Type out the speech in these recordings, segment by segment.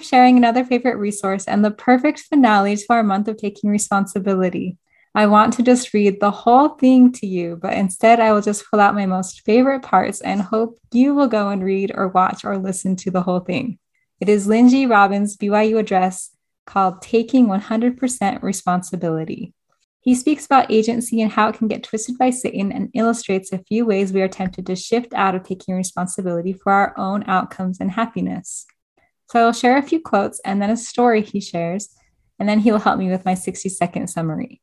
Sharing another favorite resource and the perfect finale to our month of taking responsibility. I want to just read the whole thing to you, but instead I will just pull out my most favorite parts and hope you will go and read or watch or listen to the whole thing. It is G. Robbins' BYU address called Taking 100% Responsibility. He speaks about agency and how it can get twisted by Satan and illustrates a few ways we are tempted to shift out of taking responsibility for our own outcomes and happiness. So I'll share a few quotes and then a story he shares, and then he will help me with my 60 second summary.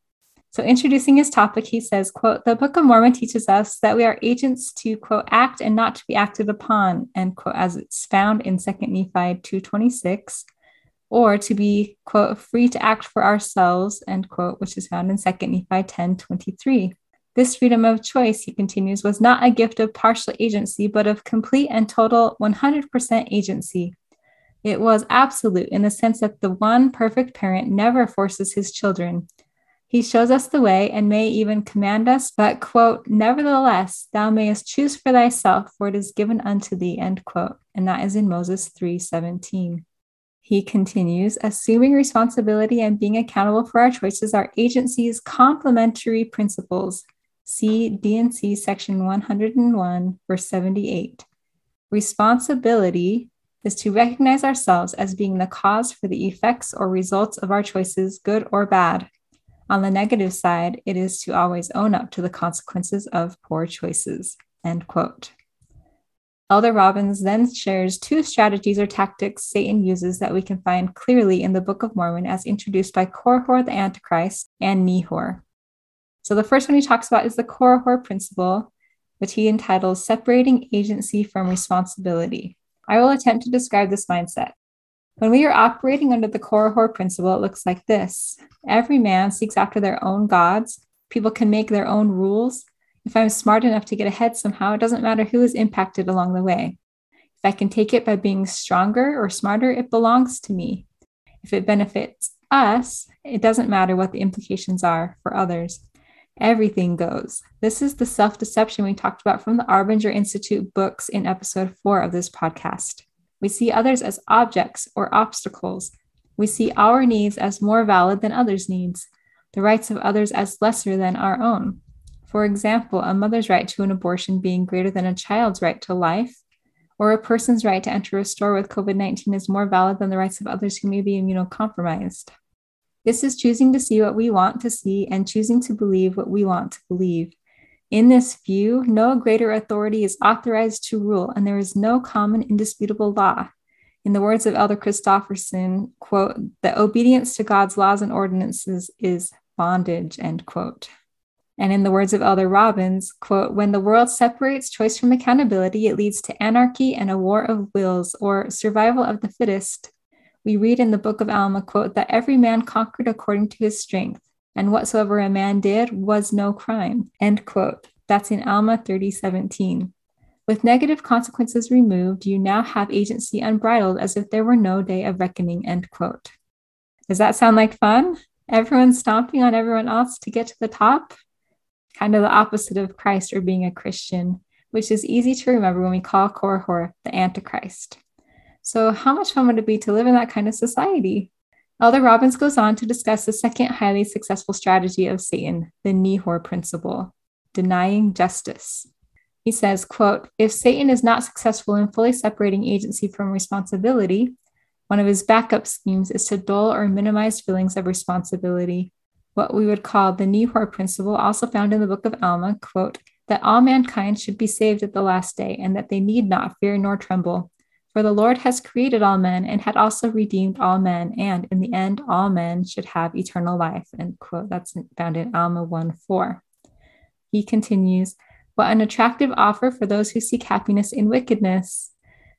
So introducing his topic, he says, quote, the Book of Mormon teaches us that we are agents to, quote, act and not to be acted upon, end quote, as it's found in 2 Nephi 226, or to be, quote, free to act for ourselves, end quote, which is found in 2 Nephi 10 23. This freedom of choice, he continues, was not a gift of partial agency, but of complete and total 100% agency. It was absolute in the sense that the one perfect parent never forces his children. He shows us the way and may even command us, but, quote, nevertheless, thou mayest choose for thyself, for it is given unto thee, end quote. And that is in Moses 3 17. He continues, assuming responsibility and being accountable for our choices are agency's complementary principles. See D&C section 101, verse 78. Responsibility is to recognize ourselves as being the cause for the effects or results of our choices, good or bad. On the negative side, it is to always own up to the consequences of poor choices. End quote. Elder Robbins then shares two strategies or tactics Satan uses that we can find clearly in the Book of Mormon as introduced by Korihor the Antichrist and Nehor. So the first one he talks about is the Korihor principle, which he entitles Separating Agency from Responsibility. I will attempt to describe this mindset. When we are operating under the Korihor principle, it looks like this every man seeks after their own gods. People can make their own rules. If I'm smart enough to get ahead somehow, it doesn't matter who is impacted along the way. If I can take it by being stronger or smarter, it belongs to me. If it benefits us, it doesn't matter what the implications are for others. Everything goes. This is the self deception we talked about from the Arbinger Institute books in episode four of this podcast. We see others as objects or obstacles. We see our needs as more valid than others' needs, the rights of others as lesser than our own. For example, a mother's right to an abortion being greater than a child's right to life, or a person's right to enter a store with COVID 19 is more valid than the rights of others who may be immunocompromised. This is choosing to see what we want to see and choosing to believe what we want to believe. In this view, no greater authority is authorized to rule, and there is no common indisputable law. In the words of Elder Christofferson, quote, the obedience to God's laws and ordinances is bondage, end quote. And in the words of Elder Robbins, quote, when the world separates choice from accountability, it leads to anarchy and a war of wills or survival of the fittest, we read in the book of Alma, quote, that every man conquered according to his strength, and whatsoever a man did was no crime, end quote. That's in Alma 30, 17. With negative consequences removed, you now have agency unbridled as if there were no day of reckoning, end quote. Does that sound like fun? Everyone stomping on everyone else to get to the top? Kind of the opposite of Christ or being a Christian, which is easy to remember when we call Korihor the Antichrist. So, how much fun would it be to live in that kind of society? Elder Robbins goes on to discuss the second highly successful strategy of Satan, the Nehor principle, denying justice. He says, quote, if Satan is not successful in fully separating agency from responsibility, one of his backup schemes is to dull or minimize feelings of responsibility. What we would call the Nehor principle, also found in the book of Alma, quote, that all mankind should be saved at the last day, and that they need not fear nor tremble, for the Lord has created all men and had also redeemed all men, and in the end, all men should have eternal life. And quote, that's found in Alma 1 4. He continues, What an attractive offer for those who seek happiness in wickedness.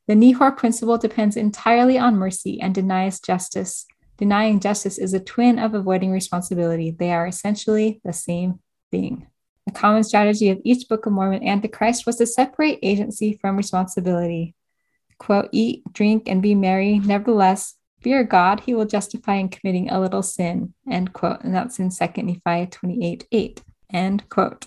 The Nehor principle depends entirely on mercy and denies justice. Denying justice is a twin of avoiding responsibility. They are essentially the same thing. The common strategy of each Book of Mormon Antichrist was to separate agency from responsibility. Quote, eat, drink, and be merry. Nevertheless, fear God, he will justify in committing a little sin. End quote. And that's in 2 Nephi 28 8. End quote.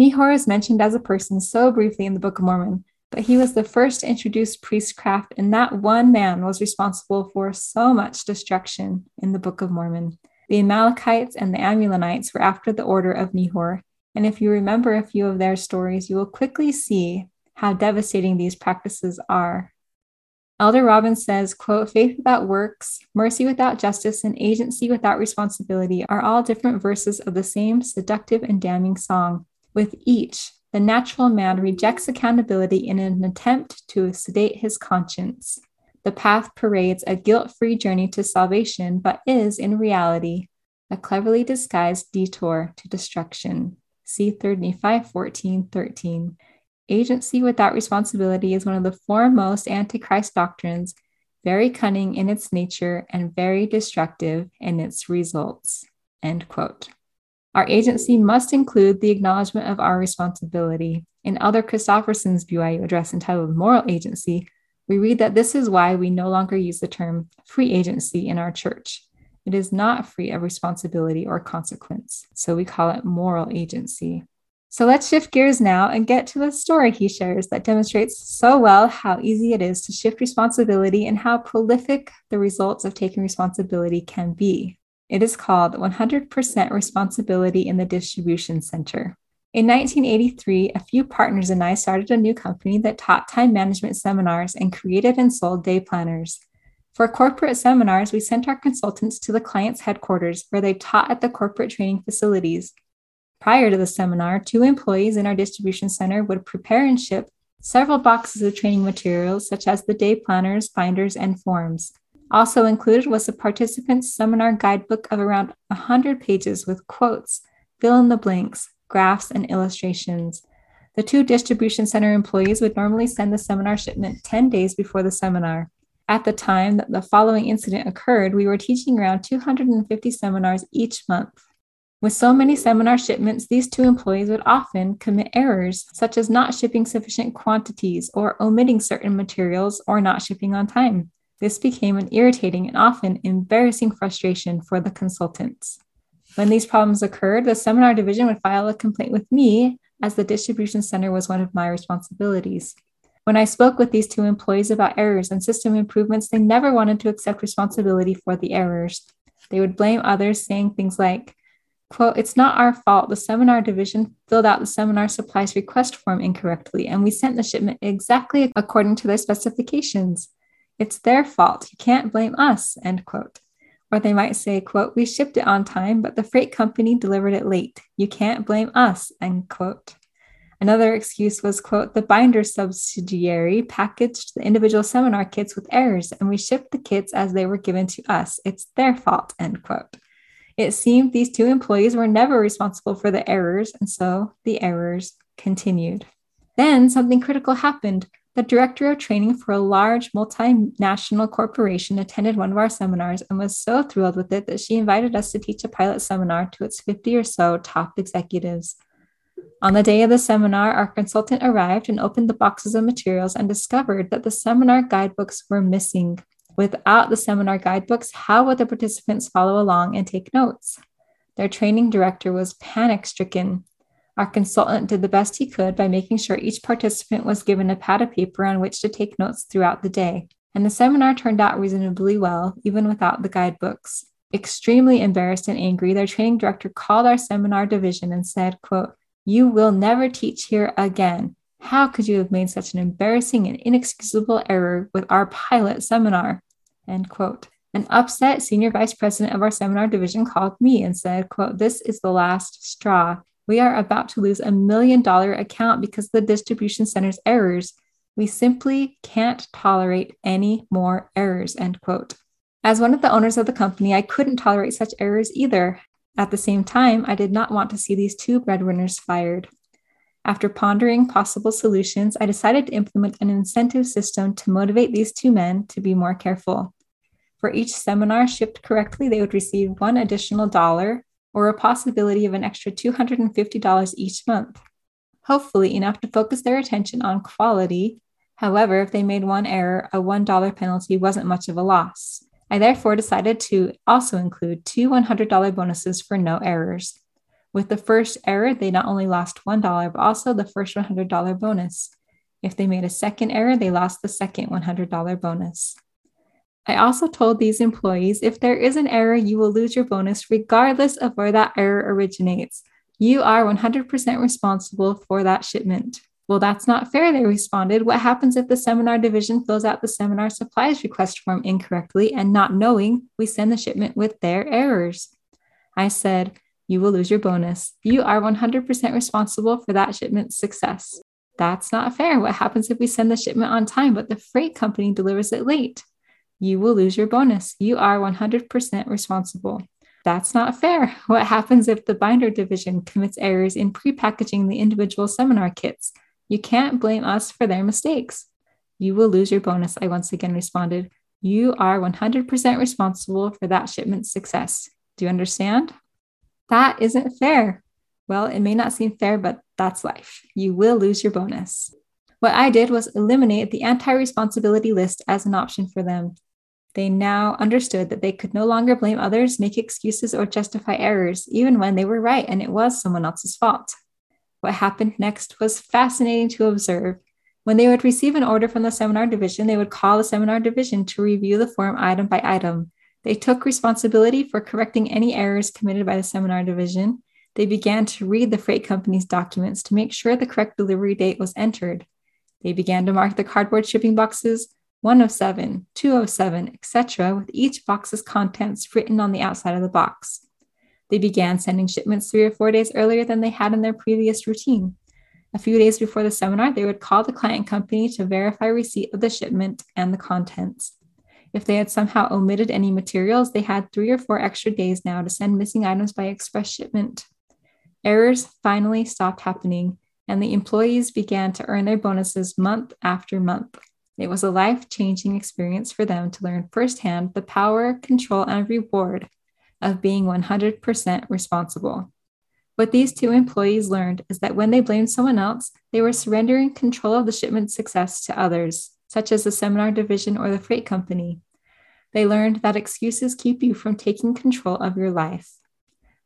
Nehor is mentioned as a person so briefly in the Book of Mormon, but he was the first to introduce priestcraft, and that one man was responsible for so much destruction in the Book of Mormon. The Amalekites and the Amulonites were after the order of Nehor, and if you remember a few of their stories, you will quickly see how devastating these practices are. Elder Robbins says, quote, faith without works, mercy without justice, and agency without responsibility are all different verses of the same seductive and damning song. With each, the natural man rejects accountability in an attempt to sedate his conscience. The path parades a guilt free journey to salvation, but is, in reality, a cleverly disguised detour to destruction. See 3 Nephi 14 13. Agency without responsibility is one of the foremost Antichrist doctrines, very cunning in its nature and very destructive in its results. End quote. Our agency must include the acknowledgement of our responsibility. In Elder Christofferson's BYU address entitled Moral Agency, we read that this is why we no longer use the term free agency in our church. It is not free of responsibility or consequence, so we call it moral agency. So let's shift gears now and get to the story he shares that demonstrates so well how easy it is to shift responsibility and how prolific the results of taking responsibility can be. It is called 100% Responsibility in the Distribution Center. In 1983, a few partners and I started a new company that taught time management seminars and created and sold day planners. For corporate seminars, we sent our consultants to the client's headquarters where they taught at the corporate training facilities. Prior to the seminar, two employees in our distribution center would prepare and ship several boxes of training materials, such as the day planners, binders, and forms. Also included was a participant's seminar guidebook of around 100 pages with quotes, fill in the blanks, graphs, and illustrations. The two distribution center employees would normally send the seminar shipment 10 days before the seminar. At the time that the following incident occurred, we were teaching around 250 seminars each month. With so many seminar shipments, these two employees would often commit errors, such as not shipping sufficient quantities or omitting certain materials or not shipping on time. This became an irritating and often embarrassing frustration for the consultants. When these problems occurred, the seminar division would file a complaint with me, as the distribution center was one of my responsibilities. When I spoke with these two employees about errors and system improvements, they never wanted to accept responsibility for the errors. They would blame others, saying things like, quote, it's not our fault. The seminar division filled out the seminar supplies request form incorrectly, and we sent the shipment exactly according to their specifications. It's their fault. You can't blame us, end quote. Or they might say, quote, we shipped it on time, but the freight company delivered it late. You can't blame us, end quote. Another excuse was, quote, the binder subsidiary packaged the individual seminar kits with errors, and we shipped the kits as they were given to us. It's their fault, end quote. It seemed these two employees were never responsible for the errors, and so the errors continued. Then something critical happened. The director of training for a large multinational corporation attended one of our seminars and was so thrilled with it that she invited us to teach a pilot seminar to its 50 or so top executives. On the day of the seminar, our consultant arrived and opened the boxes of materials and discovered that the seminar guidebooks were missing. Without the seminar guidebooks, how would the participants follow along and take notes? Their training director was panic stricken. Our consultant did the best he could by making sure each participant was given a pad of paper on which to take notes throughout the day. And the seminar turned out reasonably well, even without the guidebooks. Extremely embarrassed and angry, their training director called our seminar division and said, quote, you will never teach here again. How could you have made such an embarrassing and inexcusable error with our pilot seminar? End quote. An upset senior vice president of our seminar division called me and said, quote, this is the last straw. We are about to lose a million dollar account because of the distribution center's errors. We simply can't tolerate any more errors, end quote. As one of the owners of the company, I couldn't tolerate such errors either. At the same time, I did not want to see these two breadwinners fired. After pondering possible solutions, I decided to implement an incentive system to motivate these two men to be more careful. For each seminar shipped correctly, they would receive one additional dollar or a possibility of an extra $250 each month. Hopefully, enough to focus their attention on quality. However, if they made one error, a $1 penalty wasn't much of a loss. I therefore decided to also include two $100 bonuses for no errors. With the first error, they not only lost $1, but also the first $100 bonus. If they made a second error, they lost the second $100 bonus. I also told these employees if there is an error, you will lose your bonus regardless of where that error originates. You are 100% responsible for that shipment. Well, that's not fair, they responded. What happens if the seminar division fills out the seminar supplies request form incorrectly and not knowing we send the shipment with their errors? I said, You will lose your bonus. You are 100% responsible for that shipment's success. That's not fair. What happens if we send the shipment on time, but the freight company delivers it late? You will lose your bonus. You are 100% responsible. That's not fair. What happens if the binder division commits errors in prepackaging the individual seminar kits? You can't blame us for their mistakes. You will lose your bonus, I once again responded. You are 100% responsible for that shipment's success. Do you understand? That isn't fair. Well, it may not seem fair, but that's life. You will lose your bonus. What I did was eliminate the anti responsibility list as an option for them. They now understood that they could no longer blame others, make excuses, or justify errors, even when they were right and it was someone else's fault. What happened next was fascinating to observe. When they would receive an order from the seminar division, they would call the seminar division to review the form item by item. They took responsibility for correcting any errors committed by the seminar division. They began to read the freight company's documents to make sure the correct delivery date was entered. They began to mark the cardboard shipping boxes 107, 207, etc., with each box's contents written on the outside of the box. They began sending shipments three or four days earlier than they had in their previous routine. A few days before the seminar, they would call the client company to verify receipt of the shipment and the contents. If they had somehow omitted any materials, they had three or four extra days now to send missing items by express shipment. Errors finally stopped happening, and the employees began to earn their bonuses month after month. It was a life changing experience for them to learn firsthand the power, control, and reward of being 100% responsible. What these two employees learned is that when they blamed someone else, they were surrendering control of the shipment's success to others, such as the seminar division or the freight company. They learned that excuses keep you from taking control of your life.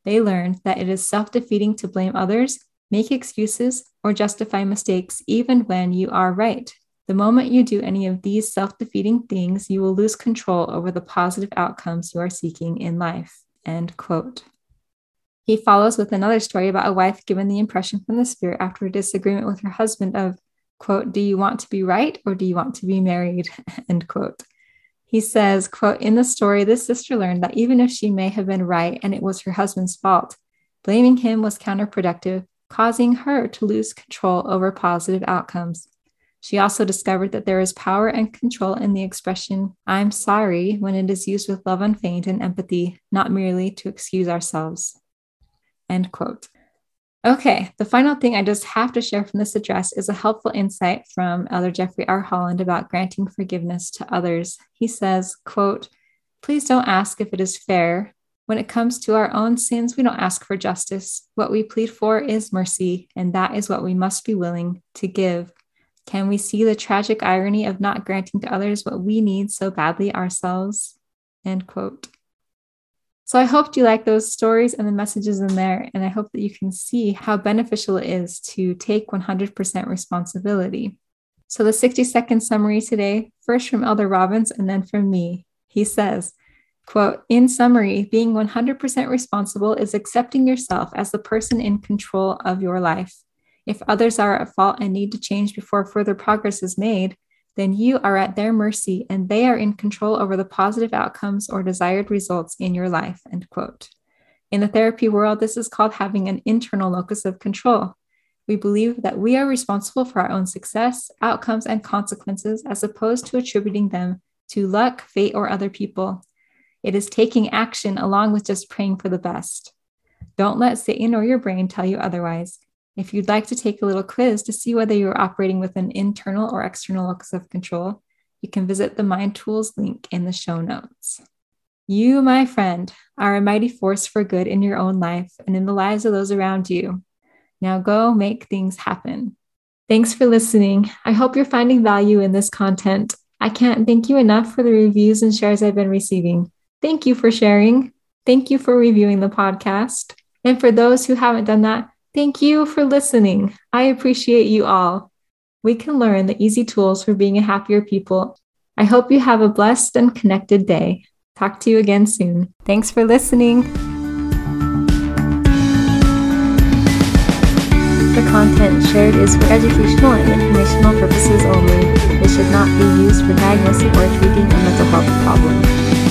They learned that it is self defeating to blame others, make excuses, or justify mistakes, even when you are right. The moment you do any of these self defeating things, you will lose control over the positive outcomes you are seeking in life. End quote. He follows with another story about a wife given the impression from the Spirit after a disagreement with her husband of, quote, do you want to be right or do you want to be married? End quote. He says, quote, in the story, this sister learned that even if she may have been right and it was her husband's fault, blaming him was counterproductive, causing her to lose control over positive outcomes. She also discovered that there is power and control in the expression, I'm sorry, when it is used with love unfeigned and empathy, not merely to excuse ourselves. End quote. Okay, the final thing I just have to share from this address is a helpful insight from Elder Jeffrey R. Holland about granting forgiveness to others. He says, quote, Please don't ask if it is fair. When it comes to our own sins, we don't ask for justice. What we plead for is mercy, and that is what we must be willing to give. Can we see the tragic irony of not granting to others what we need so badly ourselves? End quote. So I hope you like those stories and the messages in there, and I hope that you can see how beneficial it is to take 100% responsibility. So the 60 second summary today, first from Elder Robbins and then from me. He says, quote, in summary, being 100% responsible is accepting yourself as the person in control of your life. If others are at fault and need to change before further progress is made, then you are at their mercy and they are in control over the positive outcomes or desired results in your life. End quote. In the therapy world, this is called having an internal locus of control. We believe that we are responsible for our own success, outcomes, and consequences as opposed to attributing them to luck, fate, or other people. It is taking action along with just praying for the best. Don't let Satan or your brain tell you otherwise. If you'd like to take a little quiz to see whether you're operating with an internal or external locus of control, you can visit the Mind Tools link in the show notes. You, my friend, are a mighty force for good in your own life and in the lives of those around you. Now go make things happen. Thanks for listening. I hope you're finding value in this content. I can't thank you enough for the reviews and shares I've been receiving. Thank you for sharing. Thank you for reviewing the podcast. And for those who haven't done that, thank you for listening. I appreciate you all. We can learn the easy tools for being a happier people. I hope you have a blessed and connected day. Talk to you again soon. Thanks for listening. The content shared is for educational and informational purposes only. It should not be used for diagnosing or treating a mental health problem.